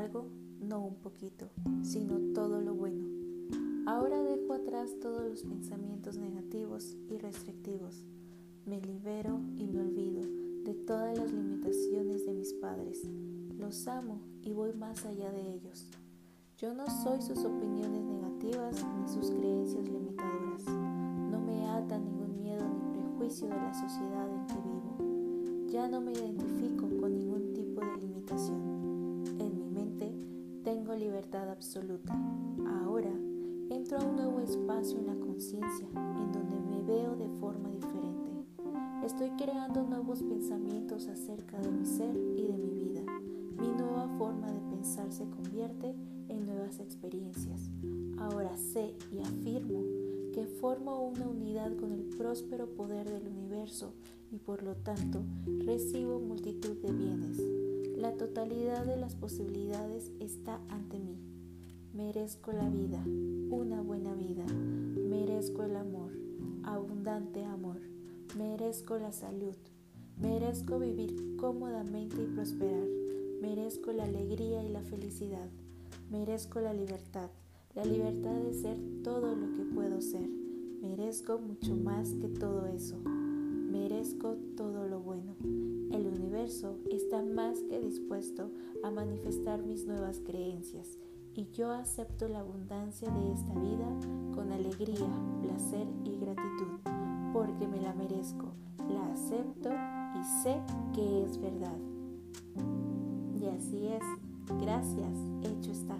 algo, no un poquito, sino todo lo bueno. Ahora dejo atrás todos los pensamientos negativos y restrictivos. Me libero y me olvido de todas las limitaciones de mis padres. Los amo y voy más allá de ellos. Yo no soy sus opiniones negativas ni sus creencias limitadoras. No me ata ningún miedo ni prejuicio de la sociedad en que vivo. Ya no me identifico tipo de limitación. En mi mente tengo libertad absoluta. Ahora entro a un nuevo espacio en la conciencia en donde me veo de forma diferente. Estoy creando nuevos pensamientos acerca de mi ser y de mi vida. Mi nueva forma de pensar se convierte en nuevas experiencias. Ahora sé y afirmo que formo una unidad con el próspero poder del universo y por lo tanto recibo multitud de bienes. Totalidad de las posibilidades está ante mí. Merezco la vida, una buena vida. Merezco el amor, abundante amor. Merezco la salud. Merezco vivir cómodamente y prosperar. Merezco la alegría y la felicidad. Merezco la libertad, la libertad de ser todo lo que puedo ser. Merezco mucho más que todo eso. Merezco todo está más que dispuesto a manifestar mis nuevas creencias y yo acepto la abundancia de esta vida con alegría, placer y gratitud, porque me la merezco, la acepto y sé que es verdad. Y así es, gracias, hecho está.